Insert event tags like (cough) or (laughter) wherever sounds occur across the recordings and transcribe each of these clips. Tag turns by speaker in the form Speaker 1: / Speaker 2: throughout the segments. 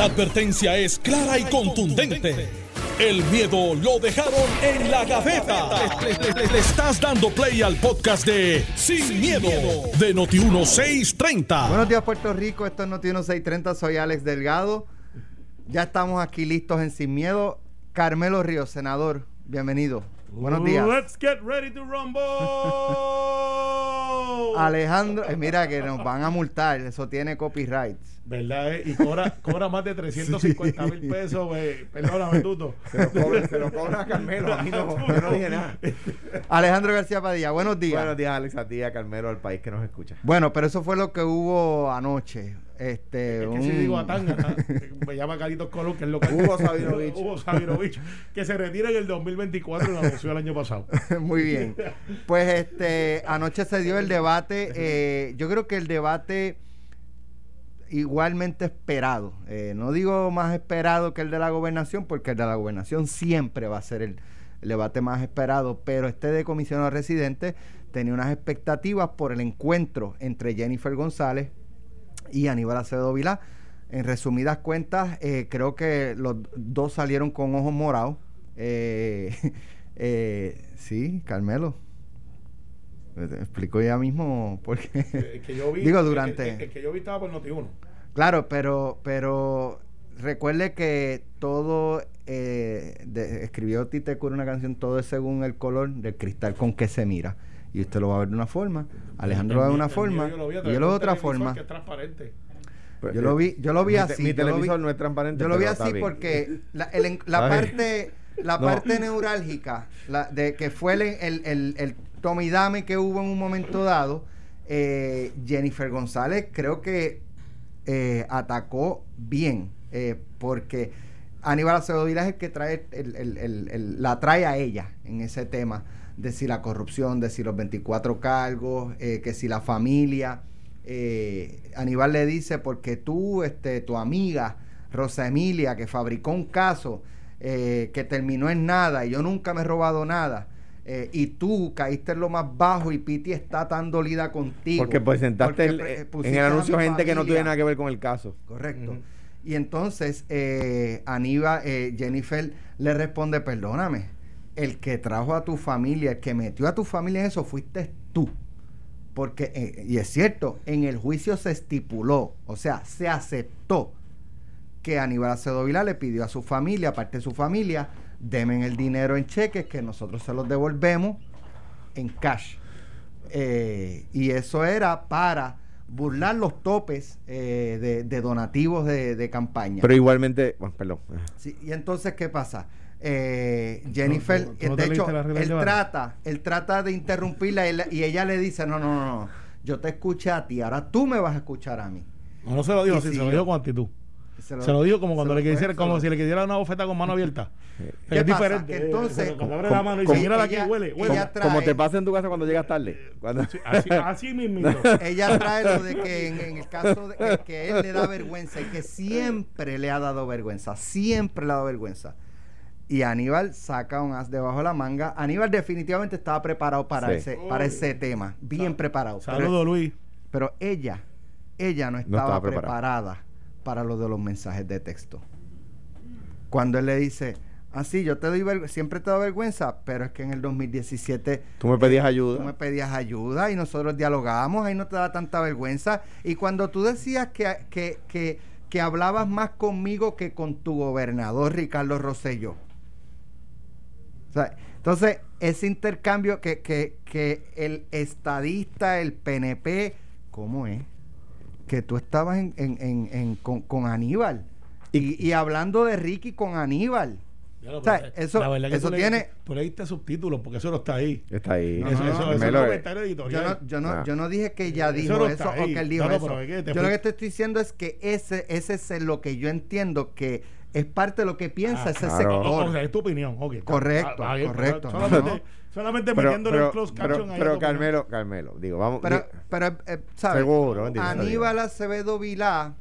Speaker 1: La advertencia es clara y contundente. El miedo lo dejaron en la gaveta. Le, le- le estás dando play al podcast de Sin, miedo, de Noti1630.
Speaker 2: Buenos días, Puerto Rico. Esto es Noti 630. Soy Alex Delgado. Ya estamos aquí listos en Sin Miedo. Carmelo Ríos, senador. Bienvenido. Buenos días.
Speaker 3: Let's get ready to rumble. (laughs)
Speaker 2: Alejandro, eh, mira que nos van a multar. Eso tiene copyrights.
Speaker 3: ¿Verdad? eh? Y cobra, (laughs) cobra más de 350 mil pesos, güey. Perdóname, Tuto.
Speaker 4: Se lo cobra, se lo cobra a Carmelo. A mí no, yo no dije nada. (laughs)
Speaker 2: Alejandro García Padilla, buenos días.
Speaker 4: Buenos días, Alex, a ti, a Carmelo, al país que nos escucha.
Speaker 2: Bueno, pero eso fue lo que hubo anoche. Este,
Speaker 3: Es que
Speaker 2: un-
Speaker 3: si digo a Tanga, me llama Carlitos Colón, que es lo que
Speaker 4: Hugo (laughs) Sabinovich.
Speaker 3: Hugo Sabinovich, que se retira en el 2024 lo anunció el año pasado.
Speaker 2: Muy bien. Pues este anoche se dio el debate. eh, yo creo que el debate igualmente esperado. eh, no digo más esperado que el de la gobernación, porque el de la gobernación siempre va a ser el, el debate más esperado, pero este de comisionado residente tenía unas expectativas por el encuentro entre Jennifer González y Aníbal Acevedo Vilá. En resumidas cuentas, eh, creo que los dos salieron con ojos morados. Eh, (laughs) eh, sí, Carmelo. Te explico ya mismo porque...
Speaker 3: El que yo vi, (laughs)
Speaker 2: Digo,
Speaker 3: el que-
Speaker 2: durante...
Speaker 3: El, que yo vi estaba por Noti1.
Speaker 2: Claro, pero, pero recuerde que todo, eh, de- escribió Tite Cura una canción, todo es según el color del cristal con que se mira. Y usted lo va a ver de una forma, Alejandro lo va a ver de una forma,
Speaker 3: yo lo vi
Speaker 2: y yo lo veo de otra forma.
Speaker 3: Que es transparente.
Speaker 4: Pues,
Speaker 2: Yo lo vi, yo lo vi
Speaker 4: mi te-
Speaker 2: así.
Speaker 4: Mi
Speaker 2: vi-
Speaker 4: televisor no es transparente.
Speaker 2: Yo lo vi así porque la, el en- la parte, la
Speaker 4: No.
Speaker 2: parte neurálgica la, de que fue el, el, el, el tome y dame que hubo en un momento dado, eh, Jennifer González creo que eh, atacó bien, eh, porque Aníbal Acevedo Vilá es el que trae la trae a ella en ese tema de si la corrupción, de si los 24 cargos, que si la familia. Aníbal le dice, porque tú, este, tu amiga Rosa Emilia, que fabricó un caso que terminó en nada y yo nunca me he robado nada. Eh, y tú caíste en lo más bajo y Piti está tan dolida contigo.
Speaker 4: Porque presentaste
Speaker 2: Porque
Speaker 4: el-
Speaker 2: pre-
Speaker 4: en el anuncio gente que no tiene nada que ver con el caso.
Speaker 2: Correcto. Y entonces eh, Aníbal, eh, Jennifer le responde, perdóname, el que trajo a tu familia, el que metió a tu familia en eso fuiste tú. Porque, eh, y es cierto, en el juicio se estipuló, o sea, se aceptó que Aníbal Acevedo Vilá le pidió a su familia, aparte de su familia, denme el dinero en cheques que nosotros se los devolvemos en cash. Eh, y eso era para burlar los topes eh, de, de donativos de, de campaña.
Speaker 4: Pero igualmente, bueno, perdón.
Speaker 2: Sí, y entonces, ¿qué pasa? Eh, Jennifer,
Speaker 3: no
Speaker 2: de hecho, él trata, él trata de interrumpirla y, él- y ella le dice, no, no, no, no, yo te escuché a ti, ahora tú me vas a escuchar a mí.
Speaker 3: No, no se lo dijo así, se
Speaker 2: siguió.
Speaker 3: lo dijo con actitud.
Speaker 2: Se
Speaker 3: Se lo dijo como cuando le
Speaker 2: lo
Speaker 3: quisiera, como si
Speaker 2: lo-
Speaker 3: le quisiera una bofeta con mano abierta.
Speaker 2: ¿Qué
Speaker 3: es
Speaker 2: pasa?
Speaker 3: diferente.
Speaker 2: Que entonces-
Speaker 3: Eh, cuando abre
Speaker 4: como-
Speaker 3: la mano y dice, mira aquí huele, huele.
Speaker 2: trae-
Speaker 4: Como te pasa en tu casa cuando llegas tarde. Cuando,
Speaker 3: Sí, Así, así mismito. (laughs)
Speaker 2: Ella trae lo de que en, en el caso de que, que él le da vergüenza y que siempre le ha dado vergüenza, siempre le ha dado vergüenza. Y Aníbal saca un as debajo de la manga. Aníbal definitivamente estaba preparado para,
Speaker 4: Sí.
Speaker 2: ese, para ese tema, bien preparado. Pero-
Speaker 3: Saludos, Luis.
Speaker 2: Pero ella, ella no estaba,
Speaker 4: estaba
Speaker 2: preparada.
Speaker 4: preparada.
Speaker 2: Para lo de los mensajes de texto. Cuando él le dice, ah, sí, yo te doy siempre te doy vergüenza, pero es que en el 2017
Speaker 4: tú me pedías
Speaker 2: tú me
Speaker 4: ayuda.
Speaker 2: pedías ayuda y nosotros dialogamos, ahí no te da tanta vergüenza. Y cuando tú decías que, que, que, que hablabas más conmigo que con tu gobernador Ricardo Rosselló. O sea, entonces, ese intercambio que, que, que el estadista, el PNP, ¿cómo es? Que tú estabas en, en, en, en- con, con Aníbal. Y, y hablando de Ricky con Aníbal.
Speaker 3: Lo
Speaker 2: O sea, eso-
Speaker 3: La verdad que
Speaker 2: eso tiene-
Speaker 3: leíste- Tú leíste subtítulos porque eso no está ahí.
Speaker 4: Está ahí.
Speaker 2: No,
Speaker 3: eso,
Speaker 2: no,
Speaker 3: eso, eso es un
Speaker 4: eh,
Speaker 3: comentario
Speaker 2: Yo
Speaker 3: editorial.
Speaker 2: no, yo, no,
Speaker 4: Ah.
Speaker 2: yo no dije que ella
Speaker 3: Eso
Speaker 2: dijo
Speaker 3: no
Speaker 2: eso, o que él dijo
Speaker 3: No, no,
Speaker 2: eso.
Speaker 3: es que
Speaker 2: yo lo que te estoy diciendo es que ese, ese es lo que yo entiendo que es parte de lo que piensa
Speaker 3: Ah,
Speaker 2: ese
Speaker 4: claro.
Speaker 2: sector.
Speaker 3: O sea, es tu opinión. ok, está-
Speaker 2: Correcto,
Speaker 3: ah, bien,
Speaker 2: correcto,
Speaker 3: pero Solamente,
Speaker 2: no.
Speaker 3: solamente
Speaker 4: Pero,
Speaker 3: metiéndole
Speaker 4: pero,
Speaker 3: el close
Speaker 4: pero,
Speaker 3: caption ahí.
Speaker 4: pero. Carmelo, Carmelo, digo, vamos.
Speaker 2: Pero,
Speaker 4: di-
Speaker 2: pero eh, ¿sabes?
Speaker 4: Seguro,
Speaker 2: Aníbal. Acevedo Vilá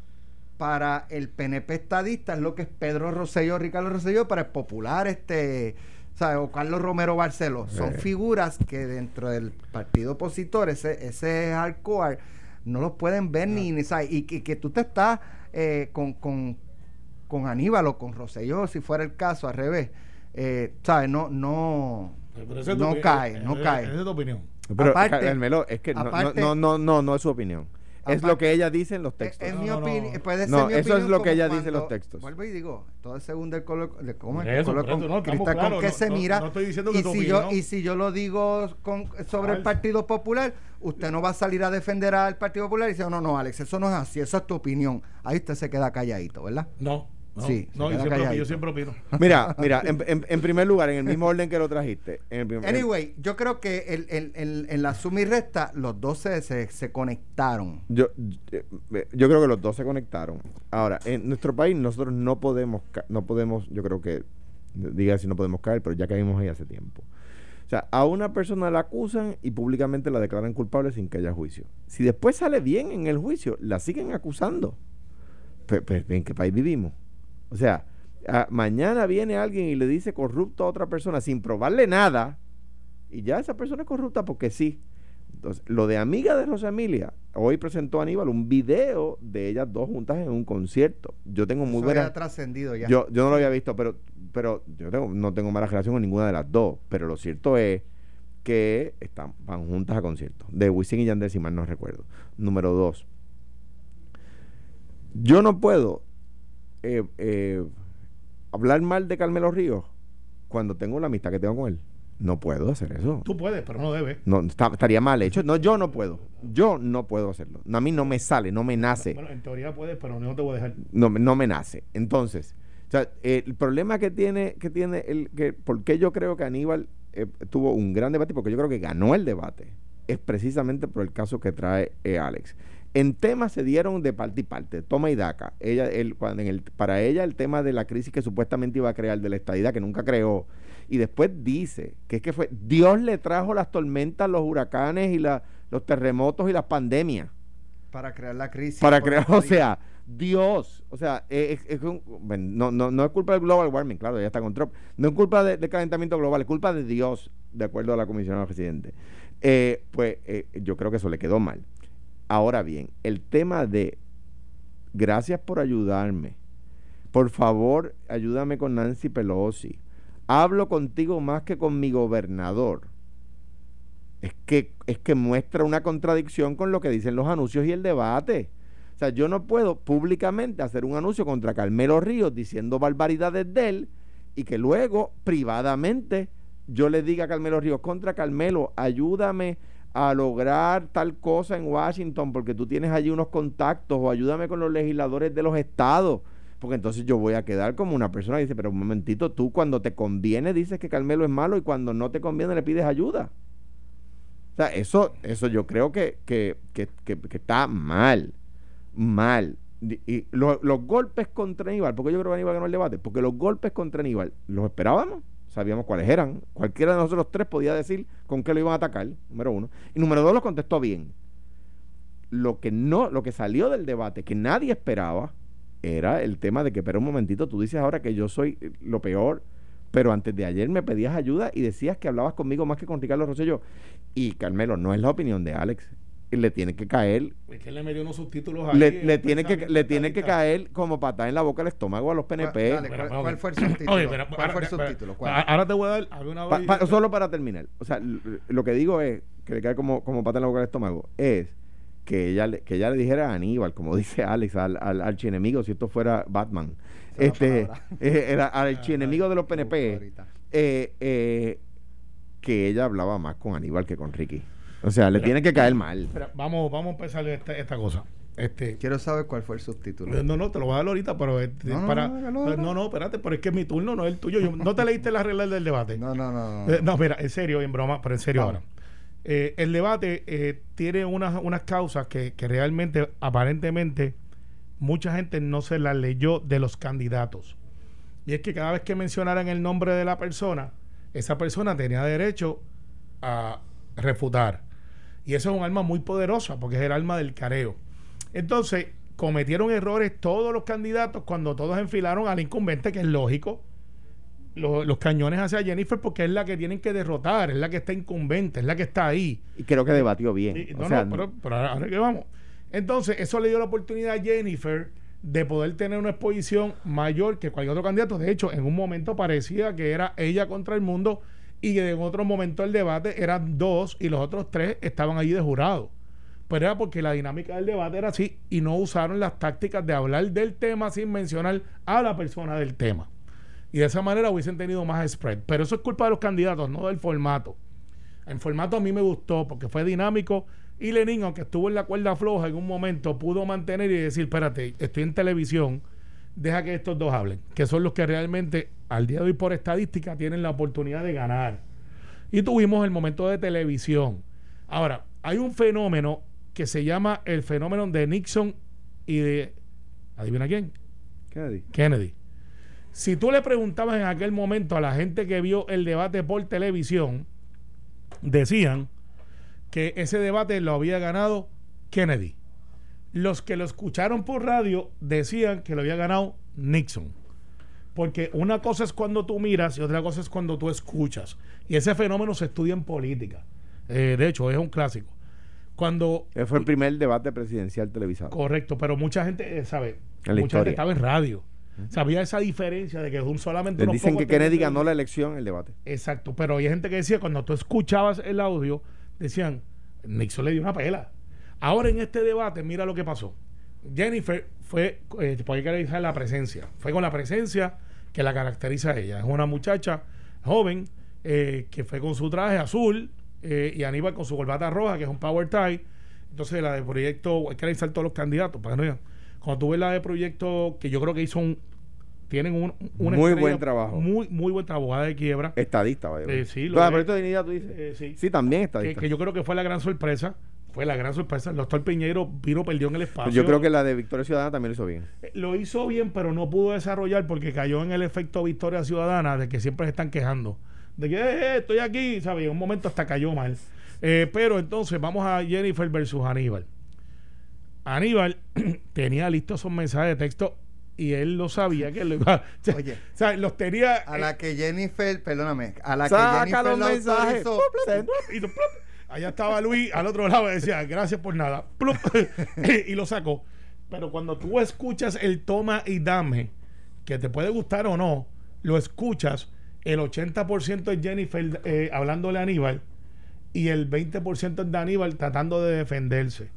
Speaker 2: para el PNP estadista es lo que es Pedro Rosselló, Ricardo Rosselló para el popular este ¿sabes? o Carlos Romero Barceló. Son
Speaker 4: Eh.
Speaker 2: figuras que dentro del partido opositor, ese, ese hardcore, no los pueden ver ni, ni ¿sabes? Y que, que tú te estás eh, con, con con Aníbal o con Rosselló, si fuera el caso, al revés, eh, ¿sabes? No, no,
Speaker 3: es
Speaker 2: no cae,
Speaker 3: eh,
Speaker 2: no
Speaker 3: eh,
Speaker 2: cae.
Speaker 3: Esa es tu opinión.
Speaker 5: Pero
Speaker 2: Aparte-
Speaker 5: Carmelo, es que no, no-
Speaker 2: aparte-
Speaker 5: no, no, no, no es su opinión. Es
Speaker 2: Aparte-
Speaker 5: lo que ella dice en los
Speaker 2: Es,
Speaker 5: textos.
Speaker 2: es
Speaker 3: No,
Speaker 2: mi opinión, puede ser
Speaker 5: No,
Speaker 2: mi
Speaker 5: eso es
Speaker 2: opinión
Speaker 5: lo que ella dice en
Speaker 2: cuando-
Speaker 5: los textos.
Speaker 2: Vuelvo y digo, todo es según del color, de cómo es
Speaker 3: Por
Speaker 2: el
Speaker 3: eso,
Speaker 2: color
Speaker 3: eso,
Speaker 2: con,
Speaker 3: no,
Speaker 2: cristal con
Speaker 3: claros,
Speaker 2: que
Speaker 3: no-
Speaker 2: se mira.
Speaker 3: no estoy diciendo que
Speaker 2: y si yo
Speaker 3: opinión-
Speaker 2: y si yo lo digo con- sobre el. Partido Popular, usted no va a salir a defender al Partido Popular y dice, no, no, Alex, eso no es así, eso es tu opinión. Ahí usted se queda calladito, ¿verdad?
Speaker 3: No. No,
Speaker 2: Sí,
Speaker 3: no
Speaker 2: se
Speaker 3: yo, siempre,
Speaker 2: calladito.
Speaker 3: yo siempre opino. (laughs)
Speaker 5: Mira, mira, en, en- en primer lugar, en el mismo orden que lo trajiste. En el prim- en-
Speaker 2: Anyway, yo creo que el, el- el- en la suma y resta, los dos se, se, se conectaron.
Speaker 5: Yo, eh, yo creo que los dos se conectaron. Ahora, en nuestro país nosotros no podemos, no podemos, yo creo que, diga si no podemos caer, pero ya caímos ahí hace tiempo. O sea, a una persona la acusan y públicamente la declaran culpable sin que haya juicio. Si después sale bien en el juicio, la siguen acusando. Pe- ¿En qué país vivimos? O sea, a- mañana viene alguien y le dice corrupto a otra persona sin probarle nada y ya esa persona es corrupta porque sí. Entonces, lo de amiga de Rosa Emilia, hoy presentó Aníbal un video de ellas dos juntas en un concierto. Yo tengo muy
Speaker 2: Eso
Speaker 5: buena.
Speaker 2: trascendido ya.
Speaker 5: Yo, yo no lo había visto, pero, pero yo tengo- no tengo mala relación con ninguna de las dos. Pero lo cierto es que están, van juntas a conciertos. De Wisin y Yandel, si mal no recuerdo. Número dos. Yo no puedo eh, eh, hablar mal de Carmelo Ríos cuando tengo la amistad que tengo con él. No puedo hacer eso.
Speaker 3: Tú puedes, pero no debes.
Speaker 5: No, está- estaría mal hecho. No, yo no puedo. Yo no puedo hacerlo. No, a mí no me sale, no me nace.
Speaker 3: Bueno, en teoría puedes, pero no te voy a dejar.
Speaker 5: No, me- no me nace. Entonces, o sea, eh, el problema que tiene, que tiene el, que, ¿por qué yo creo que Aníbal eh, tuvo un gran debate? Porque yo creo que ganó el debate. Es precisamente por el caso que trae eh, Alex. En temas se dieron de parte y parte, toma y daca. Ella, el, cuando en el, para ella el tema de la crisis que supuestamente iba a crear de la estadidad, que nunca creó, y después dice que es que fue Dios le trajo las tormentas, los huracanes y la, los terremotos y las pandemias
Speaker 2: para crear la crisis.
Speaker 5: para crear, o sea, Dios, o sea, es, es un- bueno, no, no, no es culpa del global warming, claro, ya está con Trump, no es culpa de- del calentamiento global, es culpa de Dios, de acuerdo a la comisionada residente. Eh, pues eh, yo creo que eso le quedó mal. Ahora bien, el tema de gracias por ayudarme, por favor, ayúdame con Nancy Pelosi, hablo contigo más que con mi gobernador. Es que, es que muestra una contradicción con lo que dicen los anuncios y el debate. O sea, yo no puedo públicamente hacer un anuncio contra Carmelo Ríos diciendo barbaridades de él y que luego privadamente yo le diga a Carmelo Ríos contra Carmelo, ayúdame a lograr tal cosa en Washington porque tú tienes allí unos contactos o ayúdame con los legisladores de los estados. Porque entonces yo voy a quedar como una persona que dice, pero un momentito, tú cuando te conviene dices que Carmelo es malo y cuando no te conviene le pides ayuda. O sea, eso, eso yo creo que, que, que, que- está mal. Mal. Y, y lo- los golpes contra Aníbal, porque yo creo que Aníbal ganó el debate, porque los golpes contra Aníbal los esperábamos, sabíamos cuáles eran. Cualquiera de nosotros tres podía decir con qué lo iban a atacar, número uno. Y número dos, lo contestó bien. Lo que no, lo que salió del debate, que nadie esperaba, era el tema de que, pero un momentito, tú dices ahora que yo soy eh, lo peor, pero antes de ayer me pedías ayuda y decías que hablabas conmigo más que con Ricardo Rosselló. Y Carmelo, no es la opinión de Alex. Y Le tiene que caer,
Speaker 3: Es que le metió unos subtítulos ahí.
Speaker 5: le, le tiene que, le tiene que caer como patada en la boca al estómago a los PNP.
Speaker 2: Dale, ¿cuál, fue el subtítulo?
Speaker 3: Oye,
Speaker 2: ¿Cuál fue el subtítulo?
Speaker 3: Ahora te voy a dar una
Speaker 5: Pa- solo para terminar, o sea, lo que digo es que le cae como, como pata en la boca al estómago, es que ella, le- que ella le dijera a Aníbal, como dice Alex, al, al archienemigo, si esto fuera Batman,
Speaker 2: Esa
Speaker 5: este, (laughs) eh, era al archienemigo de los PNP, eh, eh, que ella hablaba más con Aníbal que con Ricky. O sea, le tiene que caer mal.
Speaker 3: Espera, vamos, vamos a empezar esta, esta cosa. Este,
Speaker 2: Quiero saber cuál fue el subtítulo.
Speaker 3: no, no, te lo voy a dar ahorita, pero este,
Speaker 2: No, no,
Speaker 3: para.
Speaker 2: no,
Speaker 3: no, no, espérate, pero es que es mi turno, no es el tuyo. Yo- no te leíste las reglas del debate.
Speaker 2: No, no, no. no.
Speaker 3: Eh, no, mira, en serio, en broma, pero en serio ahora. Eh, el debate eh, tiene unas, unas causas que, que realmente, aparentemente, mucha gente no se las leyó de los candidatos. Y es que cada vez que mencionaran el nombre de la persona, esa persona tenía derecho a refutar. Y eso es un arma muy poderosa porque es el arma del careo. Entonces, cometieron errores todos los candidatos cuando todos enfilaron al incumbente, que es lógico, lo- los cañones hacia Jennifer porque es la que tienen que derrotar, es la que está incumbente, es la que está ahí.
Speaker 5: Y creo que debatió bien.
Speaker 3: Y-
Speaker 5: o
Speaker 3: no,
Speaker 5: sea,
Speaker 3: no, pero, ahora que vamos. Entonces, eso le dio la oportunidad a Jennifer de poder tener una exposición mayor que cualquier otro candidato. De hecho, en un momento parecía que era ella contra el mundo y que en otro momento el debate eran dos y los otros tres estaban allí de jurado. Pero era porque la dinámica del debate era así y no usaron las tácticas de hablar del tema sin mencionar a la persona del tema. Y de esa manera hubiesen tenido más spread. Pero eso es culpa de los candidatos, no del formato. El formato a mí me gustó porque fue dinámico y Lenin, aunque estuvo en la cuerda floja en un momento, pudo mantener y decir, espérate, estoy en televisión, deja que estos dos hablen, que son los que realmente al día de hoy por estadística tienen la oportunidad de ganar. Y tuvimos el momento de televisión. Ahora, hay un fenómeno que se llama el fenómeno de Nixon y de... ¿Adivina quién?
Speaker 5: Kennedy.
Speaker 3: Kennedy. Si tú le preguntabas en aquel momento a la gente que vio el debate por televisión, decían que ese debate lo había ganado Kennedy. Los que lo escucharon por radio decían que lo había ganado Nixon. Porque una cosa es cuando tú miras y otra cosa es cuando tú escuchas. Y ese fenómeno se estudia en política. Eh, de hecho, es un clásico. Cuando.
Speaker 5: Ese fue el primer debate presidencial televisado.
Speaker 3: Correcto, pero mucha gente, eh, ¿sabe?
Speaker 5: En
Speaker 3: mucha
Speaker 5: historia.
Speaker 3: gente estaba en radio. Sabía esa diferencia de que un solamente.
Speaker 5: Les dicen que Kennedy ganó la elección, el debate.
Speaker 3: Exacto, pero hay gente que decía, cuando tú escuchabas el audio, decían, Nixon le dio una pela. Ahora en este debate, mira lo que pasó. Jennifer fue, eh, que analizar la presencia, fue con la presencia que la caracteriza a ella. Es una muchacha joven eh, que fue con su traje azul eh, y Aníbal con su corbata roja, que es un power tie. Entonces la de proyecto, hay que analizar todos los candidatos para que no digan. Cuando tú ves la de proyecto, que yo creo que hizo un, tienen un, una
Speaker 5: Muy buen trabajo.
Speaker 3: Muy, muy buen trabajo, abogada de quiebra.
Speaker 5: Estadista, vaya.
Speaker 3: Eh, sí, lo
Speaker 5: de proyecto de dignidad, tú dices.
Speaker 3: Eh, sí.
Speaker 5: Sí, también
Speaker 3: que,
Speaker 5: estadista.
Speaker 3: que yo creo que fue la gran sorpresa. Fue la gran sorpresa. El doctor Piñeiro vino, perdió en el espacio.
Speaker 5: yo creo que la de Victoria Ciudadana también lo hizo bien.
Speaker 3: Eh, Lo hizo bien, pero no pudo desarrollar porque cayó en el efecto Victoria Ciudadana de que siempre se están quejando. De que "Eh, eh, estoy aquí, ¿sabes? En un momento hasta cayó mal. Eh, pero entonces vamos a Jennifer versus Aníbal. Aníbal (clears throat) tenía listos esos mensajes de texto y él lo sabía que lo iba (laughs)
Speaker 2: Oye. (laughs)
Speaker 3: o sea, los tenía
Speaker 2: A
Speaker 3: eh,
Speaker 2: la que Jennifer, perdóname, a la que
Speaker 5: Saca
Speaker 2: Jennifer
Speaker 5: los
Speaker 2: lo
Speaker 5: mensajes.
Speaker 2: autorizó,
Speaker 3: y allá estaba Luis al otro lado y decía gracias por nada (laughs) y lo sacó. Pero cuando tú escuchas el toma y dame que te puede gustar o no lo escuchas el 80% es Jennifer eh, hablándole a Aníbal y el 20% es de Aníbal tratando de defenderse.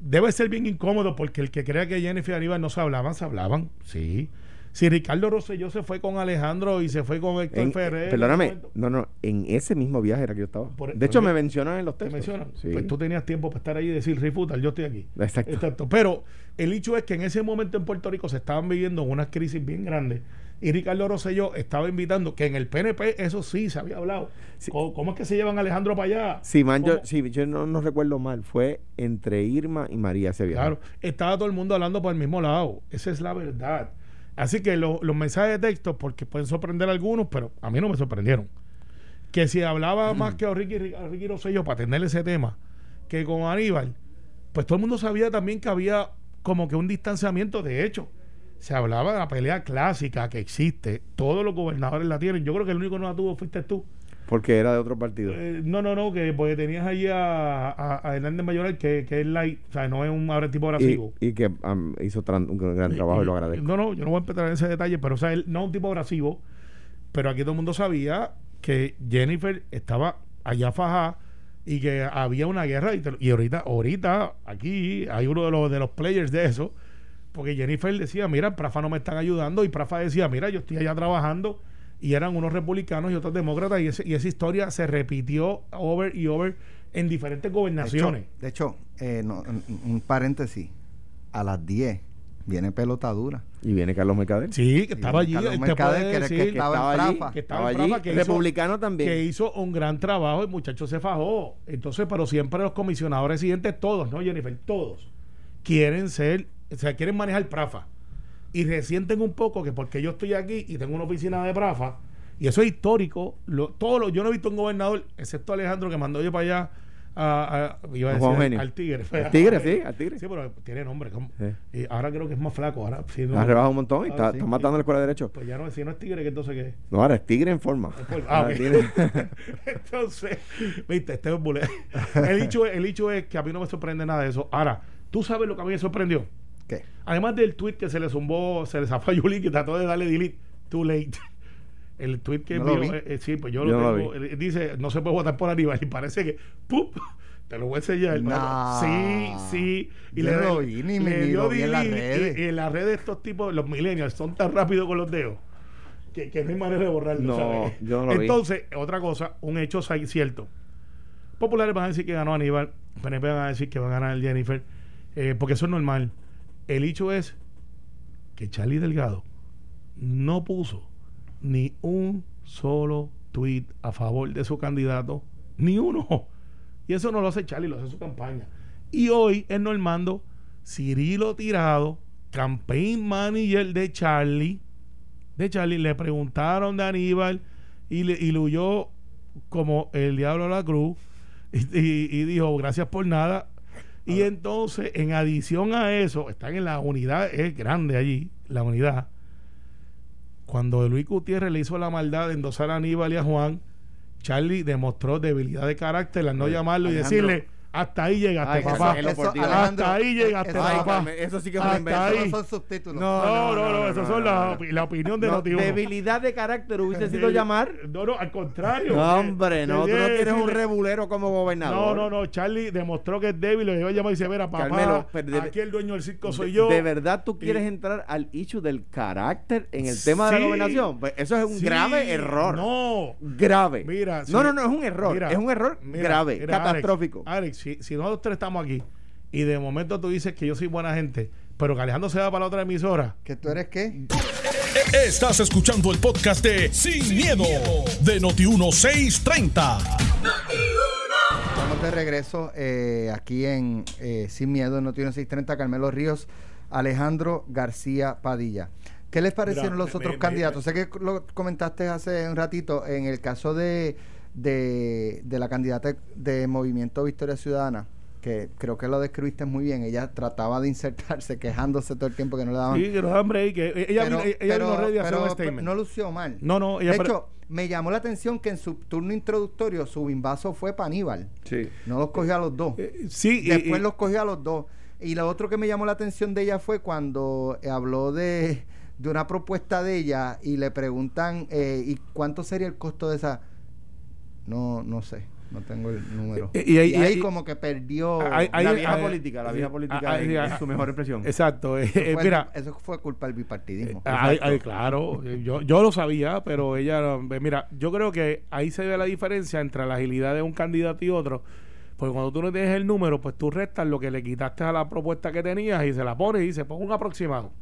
Speaker 3: Debe ser bien incómodo porque el que crea que Jennifer y Aníbal no se hablaban, se hablaban, sí. Si Ricardo Rosselló se fue con Alejandro y se fue con Héctor
Speaker 5: En-
Speaker 3: Ferrer.
Speaker 5: perdóname, no, no, en ese mismo viaje era que yo estaba.
Speaker 3: Por-
Speaker 5: de hecho, me mencionan en los
Speaker 3: ¿Te
Speaker 5: textos.
Speaker 3: mencionan?
Speaker 5: Sí.
Speaker 3: Pues tú tenías tiempo para estar ahí y decir, refutal, yo estoy aquí.
Speaker 5: Exacto.
Speaker 3: Pero el hecho es que en ese momento en Puerto Rico se estaban viviendo unas crisis bien grandes y Ricardo Rosselló estaba invitando, que en el PNP eso sí se había hablado.
Speaker 5: Sí.
Speaker 3: ¿Cómo, cómo es que se llevan a Alejandro para allá?
Speaker 5: Si, man, yo,
Speaker 3: ¿Cómo?
Speaker 5: si yo no, no recuerdo mal, fue entre Irma y María ese viaje.
Speaker 3: Claro, estaba todo el mundo hablando por el mismo lado. Esa es la verdad. Así que lo- los mensajes de texto, porque pueden sorprender a algunos, pero a mí no me sorprendieron. Que si hablaba más que a Ricky, a Ricky Rosselló para tener ese tema, que con Aníbal, pues todo el mundo sabía también que había como que un distanciamiento. De hecho, se hablaba de la pelea clásica que existe. Todos los gobernadores la tienen. Yo creo que el único que no la tuvo fuiste tú.
Speaker 5: Porque era de otro partido.
Speaker 3: Eh, no, no, no, que porque tenías allí a, a, a Hernández Mayoral, que, que es light, o sea, no es un tipo abrasivo.
Speaker 5: y, y que am, hizo un gran trabajo y lo agradezco.
Speaker 3: No, no, yo no voy a empezar en ese detalle, pero o sea, él no es un tipo abrasivo, pero aquí todo el mundo sabía que Jennifer estaba allá fajada y que había una guerra y, te- y ahorita, ahorita aquí hay uno de los de los players de eso, porque Jennifer decía, mira, Prafa no me están ayudando y Prafa decía, mira, yo estoy allá trabajando y eran unos republicanos y otros demócratas y, ese- y esa historia se repitió over y over en diferentes
Speaker 2: De hecho,
Speaker 3: gobernaciones.
Speaker 2: de hecho, eh, no, un, paréntesis. A las 10 viene pelotadura.
Speaker 5: Y viene Carlos Mercader.
Speaker 3: Sí, que estaba allí.
Speaker 2: Carlos
Speaker 3: él te
Speaker 2: Mercader,
Speaker 3: puede
Speaker 2: que era el que
Speaker 3: decir-
Speaker 2: estaba en
Speaker 5: allí,
Speaker 2: Prafa.
Speaker 3: que
Speaker 5: estaba
Speaker 3: estaba en
Speaker 5: allí.
Speaker 3: Prafa, que hizo-
Speaker 5: Republicano también.
Speaker 3: que hizo un gran trabajo, el muchacho se fajó. Entonces, pero siempre los comisionadores residentes, todos, ¿no, Jennifer? Todos quieren ser, o sea, quieren manejar Prafa. Y resienten un poco que porque yo estoy aquí y tengo una oficina de Prafa, y eso es histórico, lo, todo lo- yo no he visto un gobernador, excepto Alejandro que mandó yo para allá a, a- iba a decir al- Tigre.
Speaker 5: Al Tigre, sí, al Tigre.
Speaker 3: Sí, pero tiene nombre.
Speaker 5: Sí.
Speaker 3: Y ahora creo que es más flaco. Ahora, no,
Speaker 5: rebajado un montón y
Speaker 3: Ah,
Speaker 5: está,
Speaker 3: sí.
Speaker 5: está matando la escuela de derecho.
Speaker 3: Pues ya no, si no es Tigre, ¿qué entonces qué es?
Speaker 5: No, ahora es Tigre en forma.
Speaker 3: Ah,
Speaker 5: Ahora
Speaker 3: ok.
Speaker 5: Tigre. (laughs)
Speaker 3: Entonces, viste, este es (laughs) El hecho, el hecho es que a mí no me sorprende nada de eso. Ahora, tú sabes lo que a mí me sorprendió.
Speaker 2: ¿Qué?
Speaker 3: Además del tweet que se le zumbó, se le zafó a Yuli, que trató de darle delete, too late. El tweet que
Speaker 2: No
Speaker 3: envió,
Speaker 2: vi.
Speaker 3: eh, eh, sí, pues yo,
Speaker 5: Yo
Speaker 3: lo tengo. dice, no se puede votar por Aníbal. Y parece que, ¡pup! Te lo voy a enseñar.
Speaker 2: Nah.
Speaker 3: Sí, sí. Y
Speaker 2: Yo
Speaker 3: le,
Speaker 2: lo vi, ni me-
Speaker 3: le
Speaker 2: ni
Speaker 3: dio
Speaker 2: vi en las
Speaker 3: delete,
Speaker 2: redes.
Speaker 3: Y, y en las redes estos tipos, los millennials, son tan rápidos con los dedos que, que no hay manera de borrarlo.
Speaker 5: No,
Speaker 3: ¿sabes?
Speaker 5: yo no lo vi.
Speaker 3: Entonces, otra cosa, un hecho cierto. Populares van a decir que ganó Aníbal, PNP van a decir que va a ganar Jennifer, eh, porque eso es normal. El hecho es que Charlie Delgado no puso ni un solo tweet a favor de su candidato, ni uno. Y eso no lo hace Charlie, lo hace su campaña. Y hoy en Normando, Cirilo Tirado, campaign manager de Charlie, de Charlie, le preguntaron de Aníbal y, le, y huyó como el diablo a la cruz (laughs) y dijo gracias por nada. Y entonces, en adición a eso, están en la unidad, es grande allí, la unidad. Cuando Luis Gutiérrez le hizo la maldad de endosar a Aníbal y a Juan, Charlie demostró debilidad de carácter al no llamarlo y decirle, hasta ahí llegaste,
Speaker 5: Ay,
Speaker 3: papá.
Speaker 2: Alejandro,
Speaker 3: Hasta ahí llegaste,
Speaker 2: eso-
Speaker 5: Ay,
Speaker 3: papá.
Speaker 5: Carmen, eso sí que es un
Speaker 3: Hasta ahí.
Speaker 2: Eso no son subtítulos.
Speaker 5: No,
Speaker 3: No, no, no, esas son
Speaker 5: no,
Speaker 3: la,
Speaker 5: no.
Speaker 3: la opinión de
Speaker 5: No,
Speaker 3: Noti uno.
Speaker 5: debilidad de carácter hubiese sido llamar.
Speaker 3: No, no, al contrario.
Speaker 5: No, hombre, no, tú no tienes un rebulero como
Speaker 3: No,
Speaker 5: gobernador.
Speaker 3: no, no. Charlie demostró que es débil. Lo iba a llamar y dice: Mira, papá,
Speaker 5: Carmelo, pero de-
Speaker 3: aquí el dueño del circo soy yo.
Speaker 5: ¿De verdad tú
Speaker 3: Y-
Speaker 5: quieres entrar al issue del carácter en el tema de
Speaker 3: Sí.
Speaker 5: la gobernación? Pues eso es un
Speaker 3: Sí,
Speaker 5: grave error.
Speaker 3: No.
Speaker 5: Grave.
Speaker 3: Mira,
Speaker 5: no, no, no, es un error. Es un error grave, catastrófico.
Speaker 3: Alex, si, si nosotros tres estamos aquí y de momento tú dices que yo soy buena gente, pero que Alejandro se va para la otra emisora.
Speaker 2: ¿Que tú eres qué?
Speaker 1: Estás escuchando el podcast de Sin, miedo, de Noti1630.
Speaker 2: Estamos de regreso eh, aquí en eh, Sin Miedo, en Noti 630, Carmelo Ríos, Alejandro García Padilla. ¿Qué les parecieron
Speaker 3: Mira,
Speaker 2: los
Speaker 3: me-
Speaker 2: otros
Speaker 3: me-
Speaker 2: candidatos? sé que lo comentaste hace un ratito en el caso de, de, de la candidata de Movimiento Victoria Ciudadana, que creo que lo describiste muy bien. Ella trataba de insertarse, (laughs) quejándose todo el tiempo que no le daban.
Speaker 3: Sí, que nos dan break. que Ella,
Speaker 2: Pero-
Speaker 3: vino, ella
Speaker 2: pero-
Speaker 3: vino ready a hacer
Speaker 2: pero-
Speaker 3: un statement.
Speaker 2: no lució mal.
Speaker 3: No, no, ella
Speaker 2: de hecho, me llamó la atención que en su turno introductorio su bimbazo fue para Aníbal.
Speaker 5: Sí.
Speaker 2: No los cogió a los dos.
Speaker 3: Eh, sí, y-
Speaker 2: Después
Speaker 3: y-
Speaker 2: los cogió a los dos. Y lo otro que me llamó la atención de ella fue cuando eh, habló de, de una propuesta de ella y le preguntan, eh, ¿y cuánto sería el costo de esa? No, no sé, no tengo el número.
Speaker 3: Y- y ahí-
Speaker 2: Y ahí
Speaker 3: y-
Speaker 2: como que perdió...
Speaker 3: Ahí-
Speaker 5: la vieja política, la
Speaker 3: sí,
Speaker 5: vieja política
Speaker 3: ah, ah,
Speaker 5: en
Speaker 3: ah,
Speaker 5: su mejor expresión.
Speaker 3: Exacto. eh,
Speaker 2: eso,
Speaker 3: eh,
Speaker 2: fue,
Speaker 3: mira,
Speaker 2: eso fue culpa del bipartidismo.
Speaker 3: Ay, claro, eh, yo, yo lo sabía, pero ella, eh, mira, yo creo que ahí se ve la diferencia entre la agilidad de un candidato y otro, porque cuando tú no tienes el número, pues tú restas lo que le quitaste a la propuesta que tenías y se la pones y dice, pon un aproximado.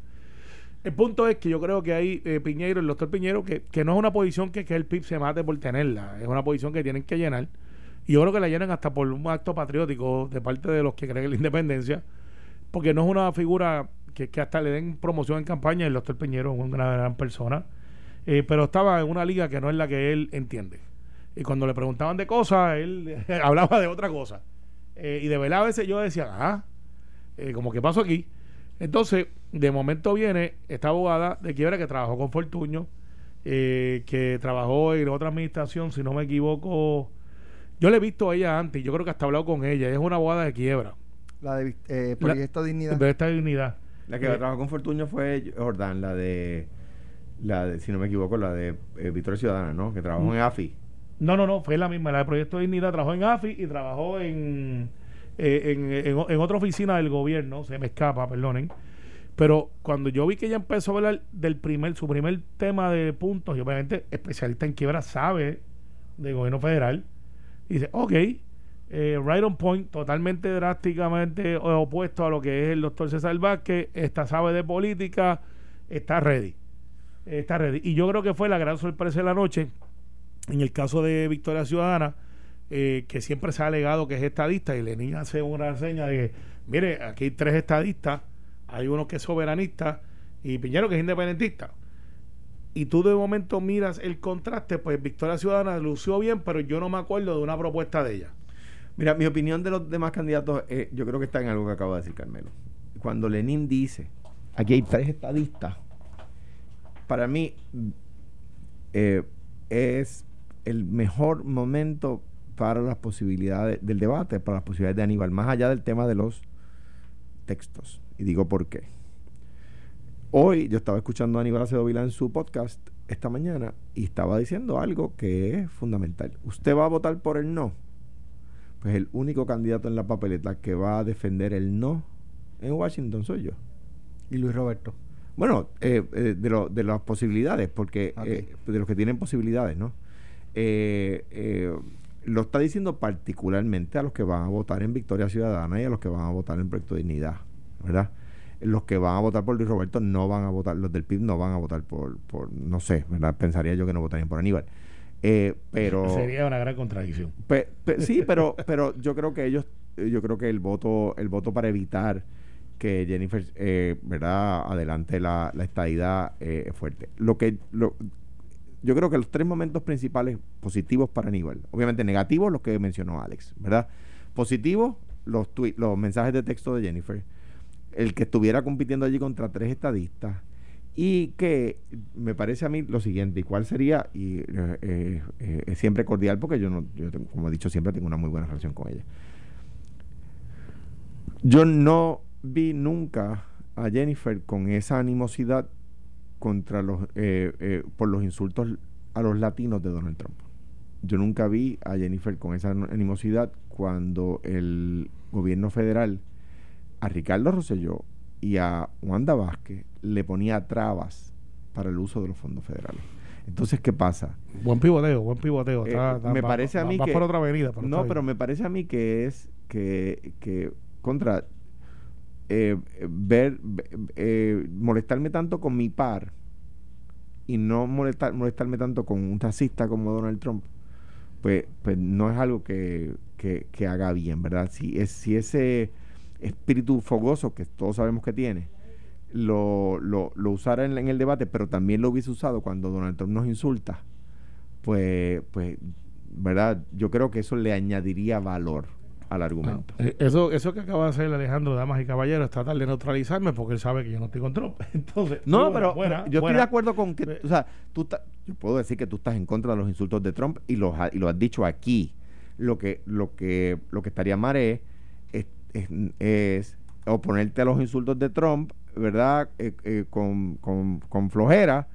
Speaker 3: El punto es que yo creo que hay eh, Piñero, el doctor Piñero, que, que no es una posición que, el PIB se mate por tenerla, es una posición que tienen que llenar. Y yo creo que la llenan hasta por un acto patriótico de parte de los que creen en la independencia, porque no es una figura que, que hasta le den promoción en campaña. El doctor Piñero es una gran persona, eh, pero estaba en una liga que no es la que él entiende. Y cuando le preguntaban de cosas, él (laughs) hablaba de otra cosa. Eh, y de verdad a veces yo decía, ah, eh, como que pasó aquí. Entonces, de momento viene esta abogada de quiebra que trabajó con Fortuño, eh, que trabajó en otra administración, si no me equivoco. Yo le he visto a ella antes, yo creo que hasta he hablado con ella. Es una abogada de quiebra,
Speaker 2: La de eh, Proyecto Dignidad.
Speaker 3: de esta dignidad.
Speaker 5: La que
Speaker 3: Eh,
Speaker 5: trabajó con Fortuño fue Jordán, la de, la de, si no me equivoco, la de eh, Victoria Ciudadana, ¿no? Que trabajó en AFI.
Speaker 3: No, no, no, fue la misma, la de Proyecto Dignidad. Trabajó en AFI y trabajó en, eh, en, en- en otra oficina del gobierno, se me escapa, perdonen. Pero cuando yo vi que ella empezó a hablar del primer, su primer tema de puntos, y obviamente especialista en quiebra sabe de gobierno federal, dice, ok, eh, right on point, totalmente drásticamente opuesto a lo que es el doctor César Vázquez, esta sabe de política, está ready. Está ready. Y yo creo que fue la gran sorpresa de la noche, en el caso de Victoria Ciudadana, eh, que siempre se ha alegado que es estadista, y Lenín hace una reseña de que, mire, aquí hay tres estadistas, hay uno que es soberanista y Piñero que es independentista. Y tú de momento miras el contraste, pues Victoria Ciudadana lució bien, pero yo no me acuerdo de una propuesta de ella.
Speaker 5: Mira, mi opinión de los demás candidatos, eh, yo creo que está en algo que acaba de decir Carmelo. Cuando Lenin dice, aquí hay tres estadistas, para mí eh, es el mejor momento para las posibilidades del debate, para las posibilidades de Aníbal, más allá del tema de los textos. Y digo por qué. hoy yo estaba escuchando a Aníbal Acedo Vila en su podcast esta mañana y estaba diciendo algo que es fundamental. ¿Usted va a votar por el no? Pues el único candidato en la papeleta que va a defender el no en Washington soy yo.
Speaker 2: Y Luis Roberto.
Speaker 5: Bueno, eh, eh, de, lo- de las posibilidades, porque eh, de los que tienen posibilidades, ¿no? Eh, eh, lo está diciendo particularmente a los que van a votar en Victoria Ciudadana y a los que van a votar en Proyecto de Dignidad, ¿verdad? Los que van a votar por Luis Roberto no van a votar, los del PIB no van a votar por, por no sé, ¿verdad? Pensaría yo que no votarían por Aníbal. Eh, pero (laughs)
Speaker 3: Sería una gran contradicción.
Speaker 5: Pe- pe- sí, pero, pero yo creo que ellos, yo creo que el voto, el voto para evitar que Jennifer, eh, verdad, adelante la, la estadidad eh, es fuerte. Lo que, lo, yo creo que los tres momentos principales positivos para Aníbal, obviamente negativos los que mencionó Alex, ¿verdad? Positivos los los mensajes de texto de Jennifer, el que estuviera compitiendo allí contra tres estadistas y que me parece a mí lo siguiente, ¿y cuál sería? Y eh, eh, es siempre cordial porque yo no, yo tengo- como he dicho siempre, tengo una muy buena relación con ella. Yo no vi nunca a Jennifer con esa animosidad contra los eh, por los insultos a los latinos de Donald Trump. Yo nunca vi a Jennifer con esa animosidad cuando el gobierno federal a Ricardo Rosselló y a Wanda Vázquez le ponía trabas para el uso de los fondos federales. Entonces, ¿qué pasa?
Speaker 3: Buen pivoteo, buen pivoteo.
Speaker 5: Eh,
Speaker 3: Está- está-
Speaker 5: me
Speaker 3: va-
Speaker 5: parece a mí
Speaker 3: va
Speaker 5: que
Speaker 3: por otra avenida.
Speaker 5: no, pero me parece a mí que es que, que contra eh, ver eh, molestarme tanto con mi par y no molestar, molestarme tanto con un racista como Donald Trump, pues, pues no es algo que, que, que haga bien, ¿verdad? Si, es, si ese espíritu fogoso que todos sabemos que tiene, lo, lo, lo usara en, en el debate, pero también lo hubiese usado cuando Donald Trump nos insulta, pues, pues, ¿verdad? Yo creo que eso le añadiría valor al argumento.
Speaker 3: Eh, Eso, eso que acaba de hacer Alejandro Damas y Caballeros es tratar de neutralizarme porque él sabe que yo no estoy con Trump. (laughs) Entonces,
Speaker 5: No,
Speaker 3: buena,
Speaker 5: pero,
Speaker 3: buena,
Speaker 5: pero yo
Speaker 3: buena.
Speaker 5: estoy de acuerdo con que,
Speaker 3: Eh,
Speaker 5: o sea, tú estás- yo puedo decir que tú estás en contra de los insultos de Trump y los y lo has dicho aquí. Lo que lo que lo que estaría mal es, es, oponerte a los insultos de Trump, ¿verdad? Eh, eh, con, con, con flojera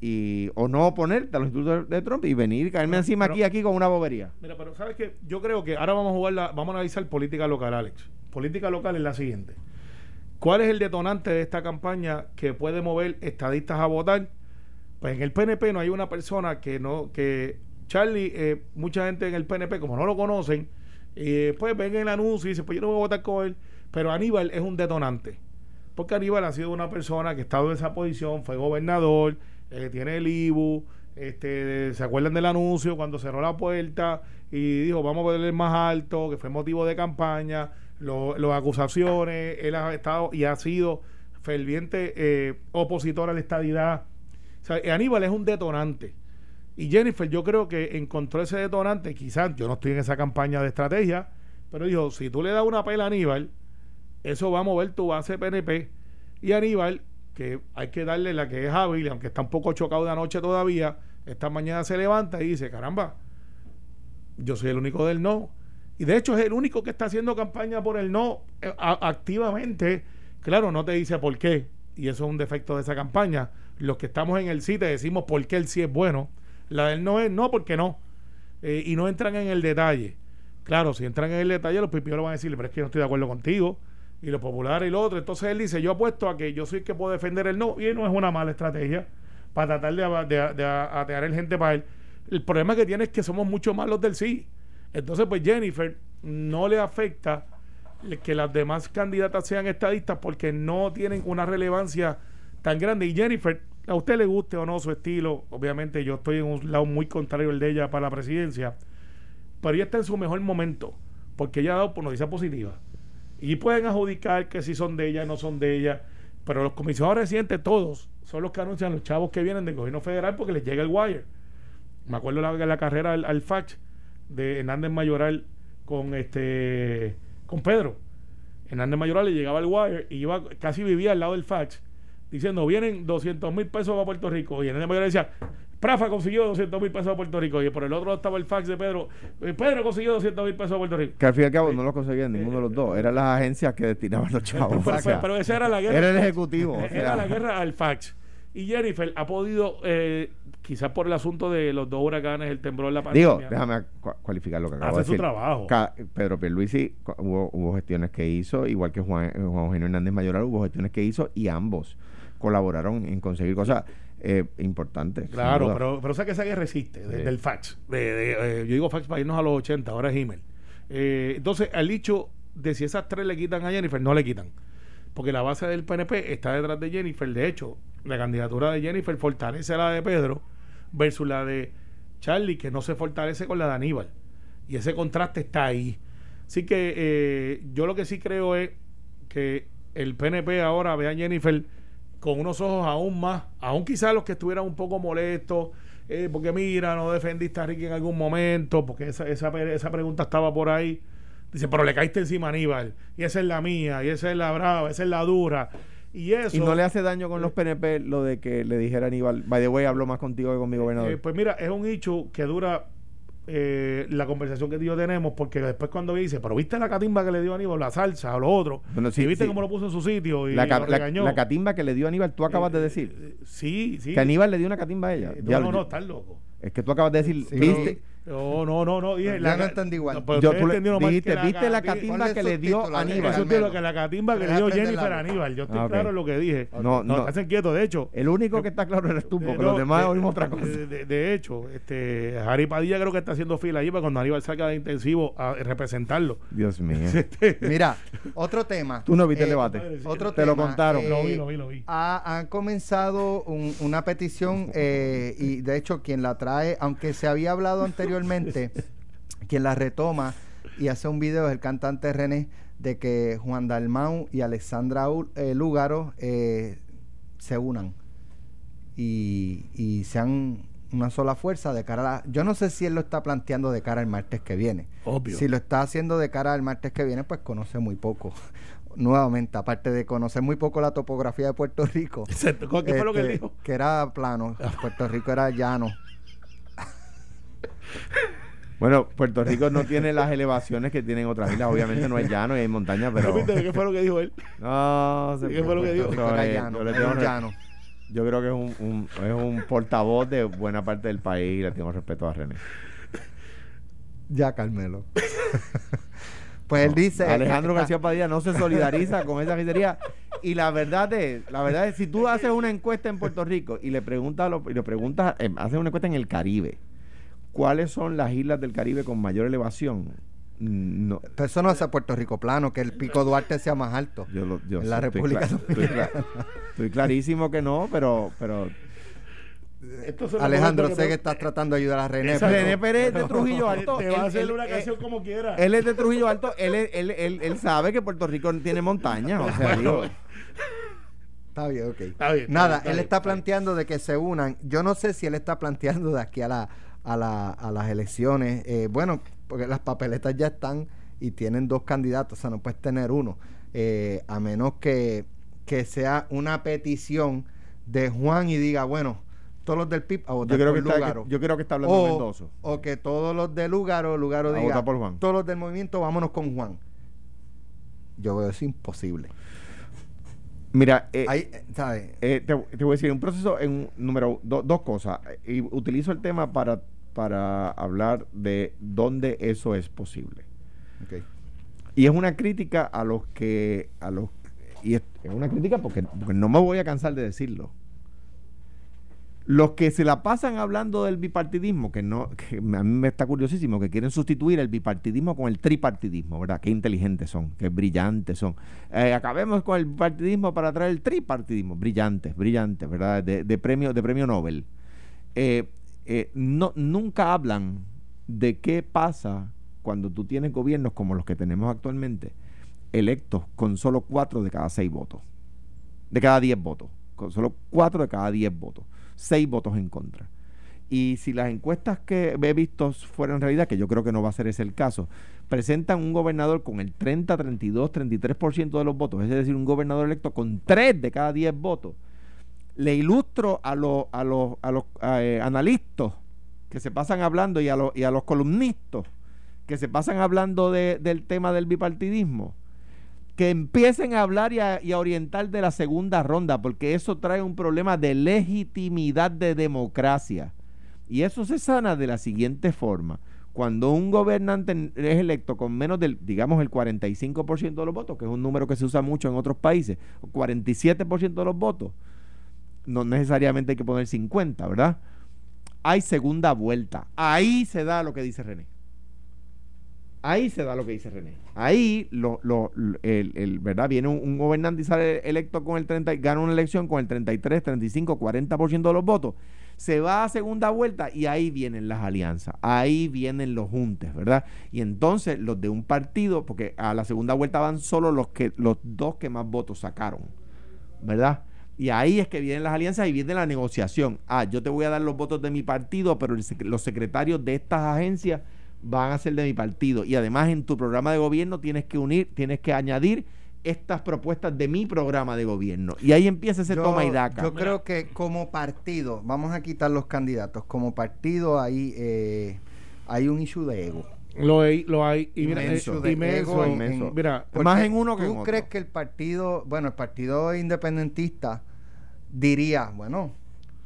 Speaker 5: y o no oponerte a los insultos de Trump y venir y caerme encima
Speaker 3: pero-
Speaker 5: aquí aquí con una bobería.
Speaker 3: Mira, pero sabes que yo creo que ahora vamos a jugar la, vamos a analizar política local, Alex. Política local es la siguiente. ¿Cuál es el detonante de esta campaña que puede mover estadistas a votar? Pues en el PNP no hay una persona que no, que Charlie, eh, mucha gente en el PNP, como no lo conocen, eh, pues ven el anuncio y dicen, pues yo no voy a votar con él. Pero Aníbal es un detonante. Porque Aníbal ha sido una persona que ha estado en esa posición, fue gobernador, eh, tiene el IBU, este, se acuerdan del anuncio cuando cerró la puerta y dijo vamos a ponerle más alto, que fue motivo de campaña, las acusaciones, él ha estado y ha sido ferviente eh, opositor a la estadidad. O sea, Aníbal es un detonante. Y Jennifer, yo creo que encontró ese detonante, quizás yo no estoy en esa campaña de estrategia, pero dijo, si tú le das una pela a Aníbal, eso va a mover tu base PNP. Y Aníbal, que hay que darle la que es hábil, aunque está un poco chocado de anoche todavía, esta mañana se levanta y dice, caramba, yo soy el único del no. Y de hecho es el único que está haciendo campaña por el no eh, activamente. Claro, no te dice por qué. Y eso es un defecto de esa campaña. Los que estamos en el sí te decimos por qué el sí es bueno. La del no es no porque no. Eh, y no entran en el detalle. Claro, si entran en el detalle, los pipiolos van a decirle, pero es que no estoy de acuerdo contigo. Y los populares y lo otro. Entonces él dice, yo apuesto a que yo soy el que puedo defender el no. Y no es una mala estrategia para tratar de, de, de atear el gente para él. El problema que tiene es que somos mucho más los del sí. Entonces, pues Jennifer no le afecta que las demás candidatas sean estadistas porque no tienen una relevancia tan grande. Y Jennifer, a usted le guste o no su estilo, obviamente yo estoy en un lado muy contrario al de ella para la presidencia, pero ella está en su mejor momento porque ella ha dado por noticia positiva. Y pueden adjudicar que si son de ella, no son de ella, pero los comisionados residentes, todos, son los que anuncian los chavos que vienen del gobierno federal porque les llega el wire. Me acuerdo la, la carrera al, al fax de Hernández Mayoral con este con Pedro. Hernández Mayoral le llegaba el wire y iba, casi vivía al lado del fax diciendo vienen 200 mil pesos para Puerto Rico y Hernández Mayoral decía Prafa consiguió 200 mil pesos a Puerto Rico y por el otro lado estaba el fax de Pedro. eh, Pedro consiguió 200 mil pesos a Puerto Rico.
Speaker 5: Que al fin y al cabo no lo conseguían ninguno de los dos. Eran las agencias que destinaban los (laughs) chavos.
Speaker 3: Pero,
Speaker 5: O sea,
Speaker 3: pero esa era la guerra.
Speaker 5: era el ejecutivo. o
Speaker 3: Era
Speaker 5: sea.
Speaker 3: la guerra al fax. Y Jennifer ha podido, eh, quizás por el asunto de los dos huracanes, el temblor, la
Speaker 5: Digo,
Speaker 3: pandemia.
Speaker 5: déjame cua- cualificar lo que acabo
Speaker 3: Hace
Speaker 5: de
Speaker 3: su
Speaker 5: decir.
Speaker 3: trabajo.
Speaker 5: Ca- Pedro Pierluisi hubo, hubo gestiones que hizo, igual que Juan, eh, Juan Eugenio Hernández Mayoral hubo gestiones que hizo y ambos colaboraron en conseguir cosas eh, importantes.
Speaker 3: Claro, pero, pero o sea que esa guerra existe, de-
Speaker 5: Sí.
Speaker 3: del fax. De, de, eh, yo digo fax para irnos a los 80, ahora es email. Eh, entonces, al dicho de si esas tres le quitan a Jennifer, no le quitan. Porque la base del PNP está detrás de Jennifer. De hecho, la candidatura de Jennifer fortalece la de Pedro versus la de Charlie, que no se fortalece con la de Aníbal. Y ese contraste está ahí. Así que eh, yo lo que sí creo es que el PNP ahora ve a Jennifer con unos ojos aún más, aún quizás los que estuvieran un poco molestos, eh, porque mira, no defendiste a Ricky en algún momento, porque esa, esa, esa pregunta estaba por ahí. Dice, pero le caíste encima a Aníbal, y esa es la mía, y esa es la brava, esa es la dura. Y eso.
Speaker 5: Y no le hace daño con los PNP lo de que le dijera a Aníbal, by the way, hablo más contigo que con mi gobernador.
Speaker 3: Eh, pues mira, es un hecho que dura eh, la conversación que tú y yo tenemos, porque después cuando dice, pero viste la catimba que le dio a Aníbal, la salsa o lo otro,
Speaker 5: Bueno, sí,
Speaker 3: y viste
Speaker 5: sí.
Speaker 3: cómo lo puso en su sitio y
Speaker 5: la, ca-
Speaker 3: lo
Speaker 5: la- catimba que le dio a Aníbal, tú acabas de
Speaker 3: Eh,
Speaker 5: decir.
Speaker 3: eh, sí, sí.
Speaker 5: Que Aníbal le dio una catimba a ella.
Speaker 3: Eh,
Speaker 5: Ya
Speaker 3: no, no, no, estás loco.
Speaker 5: Es que tú acabas de decir,
Speaker 2: Sí.
Speaker 5: ¿viste?
Speaker 3: No, no, no, no. Dije,
Speaker 2: Yo no entendí igual.
Speaker 5: Yo- tú le- dijiste,
Speaker 3: la
Speaker 5: ¿viste la
Speaker 3: cati-
Speaker 5: catimba que le dio
Speaker 2: Aníbal.
Speaker 3: Eso es lo que la catimba que le dio
Speaker 2: la
Speaker 3: Jennifer. Aníbal. Yo estoy
Speaker 5: Ah,
Speaker 3: claro en lo que dije.
Speaker 5: No,
Speaker 3: No,
Speaker 5: no.
Speaker 3: hacen quieto. De hecho,
Speaker 5: El único que está claro eres tú, porque
Speaker 3: Eh,
Speaker 5: los
Speaker 3: no,
Speaker 5: demás
Speaker 3: de-
Speaker 5: oímos otra cosa.
Speaker 3: De, de- de hecho, este, Harry Padilla creo que está haciendo fila allí para cuando Aníbal salga de intensivo a representarlo.
Speaker 5: Dios mío. (laughs)
Speaker 2: Mira, otro tema.
Speaker 5: Tú no viste el
Speaker 2: Eh,
Speaker 5: debate.
Speaker 2: Otro
Speaker 5: Te lo contaron.
Speaker 2: eh,
Speaker 3: Lo vi, lo vi, lo vi.
Speaker 2: ha- han comenzado un- una petición eh, y de hecho quien la trae, aunque se había hablado anteriormente, (laughs) quien la retoma y hace un video es el cantante René de que Juan Dalmau y Alexandra U- eh, Lúgaro eh, se unan y, y sean una sola fuerza de cara a la... Yo no sé si él lo está planteando de cara al martes que viene.
Speaker 3: Obvio.
Speaker 2: Si lo está haciendo de cara al martes que viene, pues conoce muy poco. (laughs) Nuevamente, aparte de conocer muy poco la topografía de Puerto Rico. (laughs)
Speaker 3: Exacto. ¿Qué fue lo que él
Speaker 2: este,
Speaker 3: dijo?
Speaker 2: Que era plano. Puerto Rico era llano.
Speaker 5: Bueno, Puerto Rico no tiene las elevaciones que tienen otras islas. Obviamente no es llano y hay montañas, pero.
Speaker 3: ¿Qué fue lo que dijo él?
Speaker 5: No, se
Speaker 3: ¿Qué fue lo que dijo?
Speaker 5: Eso es-
Speaker 2: llano.
Speaker 5: yo, le
Speaker 2: era
Speaker 5: tengo
Speaker 2: un
Speaker 5: re-
Speaker 2: llano.
Speaker 5: yo creo que es un, un- es un portavoz de buena parte del país. Le tengo respeto a René.
Speaker 2: Ya, Carmelo. pues él dice.
Speaker 5: Alejandro García Padilla no se solidariza con esa gizería. Y la verdad es, la verdad es, si tú haces una encuesta en Puerto Rico y le preguntas, a los- y le preguntas, eh, haces una encuesta en el Caribe, ¿cuáles son las islas del Caribe con mayor elevación? Mm, No,
Speaker 2: Pero eso no hace Puerto Rico plano, que el pico Duarte sea más alto.
Speaker 5: yo lo, yo
Speaker 2: En
Speaker 5: sé,
Speaker 2: la
Speaker 5: estoy
Speaker 2: República
Speaker 5: estoy, estoy clarísimo que no, pero, pero
Speaker 2: Alejandro, sé que estás tratando de ayudar a René. Pero-
Speaker 5: René Pérez de Trujillo Alto.
Speaker 3: Te va a hacer
Speaker 5: él-
Speaker 3: una
Speaker 5: él-
Speaker 3: canción como quiera.
Speaker 5: Él es de Trujillo Alto, él, es- él, él, él sabe que Puerto Rico tiene montañas. O sea, digo,
Speaker 2: Está bien, ok.
Speaker 3: Está bien, está
Speaker 2: Nada,
Speaker 3: bien, está
Speaker 2: él
Speaker 3: bien,
Speaker 2: está
Speaker 3: está bien.
Speaker 2: planteando de que se unan. Yo no sé si él está planteando de aquí a, la, a, la, a las elecciones. eh, bueno, porque las papeletas ya están y tienen dos candidatos, o sea, no puedes tener uno. eh, a menos que, que sea una petición de Juan y diga, bueno, todos los del PIB a votar
Speaker 5: yo, creo
Speaker 2: por
Speaker 5: que está,
Speaker 2: Lúgaro.
Speaker 5: yo creo que está hablando
Speaker 2: o,
Speaker 5: Mendoza.
Speaker 2: o que todos los de Lugaro, Lugaro
Speaker 5: A
Speaker 2: diga,
Speaker 5: por Juan.
Speaker 2: todos los del movimiento, vámonos con Juan. Yo veo eso imposible.
Speaker 5: Mira, eh,
Speaker 2: Ahí, eh, ¿sabes?
Speaker 5: eh, te, te voy a decir, un proceso, en número do- dos cosas. Y utilizo el tema para, para hablar de dónde eso es posible.
Speaker 2: Ok.
Speaker 5: Y es una crítica a los que, a los y es, es una crítica porque, porque no me voy a cansar de decirlo. Los que se la pasan hablando del bipartidismo, que no, que a mí me está curiosísimo, que quieren sustituir el bipartidismo con el tripartidismo, ¿verdad? Qué inteligentes son, qué brillantes son. Eh, acabemos con el bipartidismo para traer el tripartidismo, brillantes, brillantes, ¿verdad? De, premio, de premio Nobel. Eh, eh, nunca hablan de qué pasa cuando tú tienes gobiernos como los que tenemos actualmente, electos con solo cuatro de cada seis votos, de cada diez votos, con solo cuatro de cada diez votos, seis votos en contra. Y si las encuestas que he visto fueran realidad, que yo creo que no va a ser ese el caso, presentan un gobernador con el 30, 32, 33% de los votos, es decir, un gobernador electo con tres de cada diez votos, le ilustro a los, a los, a los eh, analistas que se pasan hablando y a, los, y a los columnistas que se pasan hablando de- del tema del bipartidismo, que empiecen a hablar y a, y a orientar de la segunda ronda, porque eso trae un problema de legitimidad de democracia. Y eso se sana de la siguiente forma. Cuando un gobernante es electo con menos del, digamos, el 45% de los votos, que es un número que se usa mucho en otros países, o 47% de los votos, no necesariamente hay que poner 50, ¿verdad? Hay segunda vuelta. Ahí se da lo que dice René. Ahí se da lo que dice René. Ahí lo, el, ¿verdad? viene un, gobernante y sale electo con el 30, y gana una elección con el 33, 35, 40% de los votos. Se va a segunda vuelta y ahí vienen las alianzas, ahí vienen los juntes, ¿verdad? Y entonces los de un partido, porque a la segunda vuelta van solo los que los dos que más votos sacaron, ¿verdad? Y ahí es que vienen las alianzas y viene la negociación. Ah, yo te voy a dar los votos de mi partido, pero los secretarios de estas agencias van a ser de mi partido. Y además en tu programa de gobierno tienes que unir, tienes que añadir estas propuestas de mi programa de gobierno. Y ahí empieza ese
Speaker 2: Yo-
Speaker 5: toma y daca.
Speaker 2: Yo creo que como partido, vamos a quitar los candidatos, como partido ahí eh, hay un issue de ego.
Speaker 3: Lo hay, lo hay. Y mira,
Speaker 2: Inmenso
Speaker 3: eh,
Speaker 2: de
Speaker 3: inmenso,
Speaker 2: ego,
Speaker 5: inmenso.
Speaker 2: en-
Speaker 3: Mira,
Speaker 5: Más en uno que en
Speaker 2: ¿Tú
Speaker 5: otro.
Speaker 2: crees que el partido, bueno, el partido independentista diría, bueno,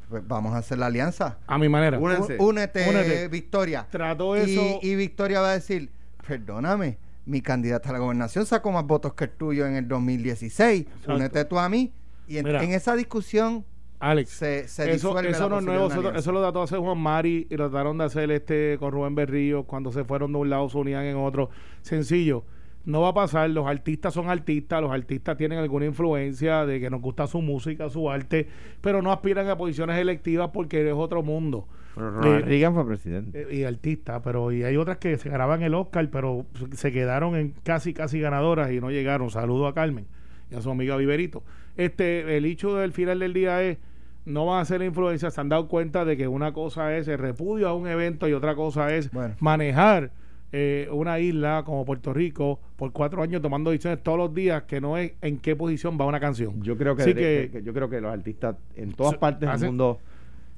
Speaker 2: pues vamos a hacer la alianza?
Speaker 3: a mi manera.
Speaker 2: Únete,
Speaker 3: Únete.
Speaker 2: Victoria.
Speaker 3: Trató
Speaker 2: Y-
Speaker 3: eso.
Speaker 2: Y, Victoria va a decir, perdóname, mi candidata a la gobernación sacó más votos que el tuyo en el 2016.
Speaker 3: Exacto.
Speaker 2: Únete tú a mí. Y en, esa discusión
Speaker 3: Alex.
Speaker 2: se, se
Speaker 3: eso
Speaker 2: disuelve
Speaker 3: eso no es nuevo, eso, lo trató de hacer Juan Mari y lo trataron de hacer este con Rubén Berrío cuando se fueron de un lado, se unían en otro. Sencillo, no va a pasar, los artistas son artistas, los artistas tienen alguna influencia de que nos gusta su música, su arte, pero no aspiran a posiciones electivas porque es otro mundo.
Speaker 5: Pero Ronald
Speaker 3: Eh,
Speaker 5: Reagan fue presidente.
Speaker 3: Eh, y artista, pero y hay otras que se ganaban el Oscar, pero se quedaron en casi casi ganadoras y no llegaron. Saludo a Carmen y a su amiga Viverito. Este, el hecho del final del día es no van a ser influencias, se han dado cuenta de que una cosa es el repudio a un evento y otra cosa es
Speaker 2: Bueno.
Speaker 3: manejar eh, una isla como Puerto Rico por cuatro años tomando decisiones todos los días que no es en qué posición va una canción.
Speaker 5: Yo creo que,
Speaker 3: Así que-
Speaker 5: que- yo creo que los artistas en todas
Speaker 3: So-
Speaker 5: partes
Speaker 3: hace-
Speaker 5: del mundo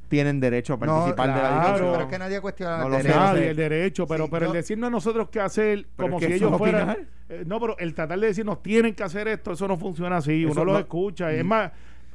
Speaker 5: tienen derecho a
Speaker 2: No,
Speaker 5: participar de la
Speaker 3: claro.
Speaker 5: discusión.
Speaker 2: pero es que nadie cuestiona
Speaker 5: No
Speaker 2: el derecho.
Speaker 5: no
Speaker 3: Nadie, el derecho, pero,
Speaker 2: Sí,
Speaker 3: pero
Speaker 2: yo-
Speaker 3: el decirnos a nosotros qué hacer, como
Speaker 5: es que
Speaker 3: si ellos fueran. eh, no, pero el tratar de decirnos tienen que hacer esto, eso no funciona así.
Speaker 5: Eso
Speaker 3: Uno los
Speaker 5: no-
Speaker 3: escucha. Es más,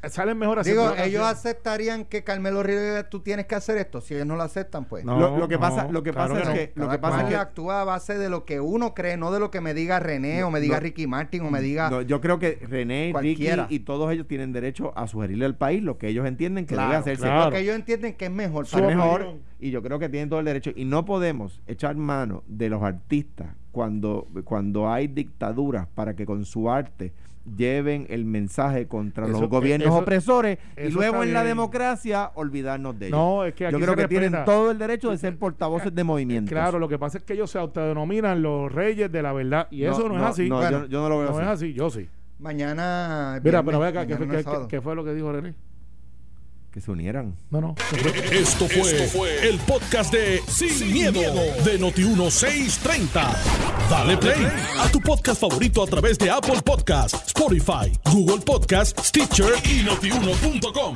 Speaker 3: salen mejor así.
Speaker 2: Digo, ellos aceptarían que Carmelo Rivera tú tienes que hacer esto. Si ellos no lo aceptan, pues.
Speaker 3: No,
Speaker 5: lo, lo que
Speaker 3: no,
Speaker 5: pasa, lo que
Speaker 3: claro
Speaker 5: pasa
Speaker 3: que
Speaker 5: es
Speaker 3: no.
Speaker 5: que lo que pasa es que
Speaker 2: actúa a base de lo que uno cree, no de lo que me diga René o me diga
Speaker 5: No.
Speaker 2: Ricky Martin o me diga.
Speaker 5: No, yo creo que René,
Speaker 2: Cualquiera.
Speaker 5: Ricky y todos ellos tienen derecho a sugerirle al país lo que ellos entienden que
Speaker 2: Claro,
Speaker 5: debe hacerse.
Speaker 3: claro.
Speaker 2: Porque ellos entienden que es mejor
Speaker 3: Su
Speaker 5: mejor
Speaker 3: opinión.
Speaker 5: y yo creo que tienen todo el derecho y no podemos echar mano de los artistas cuando cuando hay dictaduras para que con su arte lleven el mensaje contra
Speaker 3: Eso-
Speaker 5: los gobiernos
Speaker 3: eso-
Speaker 5: opresores y luego en la democracia olvidarnos de ellos.
Speaker 3: No, es que aquí
Speaker 5: yo creo
Speaker 3: se
Speaker 5: que tienen todo el derecho de ser portavoces de movimientos.
Speaker 3: Claro, lo que pasa es que ellos se autodenominan los reyes de la verdad. Y eso no, es así.
Speaker 5: No,
Speaker 2: Bueno,
Speaker 5: yo, yo no lo veo
Speaker 3: no
Speaker 5: así.
Speaker 3: es así, yo sí.
Speaker 2: Mañana.
Speaker 3: Mira,
Speaker 2: viernes,
Speaker 3: pero ve acá, ¿qué,
Speaker 2: mañana
Speaker 3: fue-
Speaker 2: no es
Speaker 3: qué-
Speaker 2: sábado.
Speaker 3: qué fue lo que dijo René?
Speaker 5: Que se unieran.
Speaker 3: No, no.
Speaker 1: Esto fue, el podcast de Sin, miedo, de Noti1630. Dale play a tu podcast favorito a través de Apple Podcasts, Spotify, Google Podcasts, Stitcher y notiuno.com.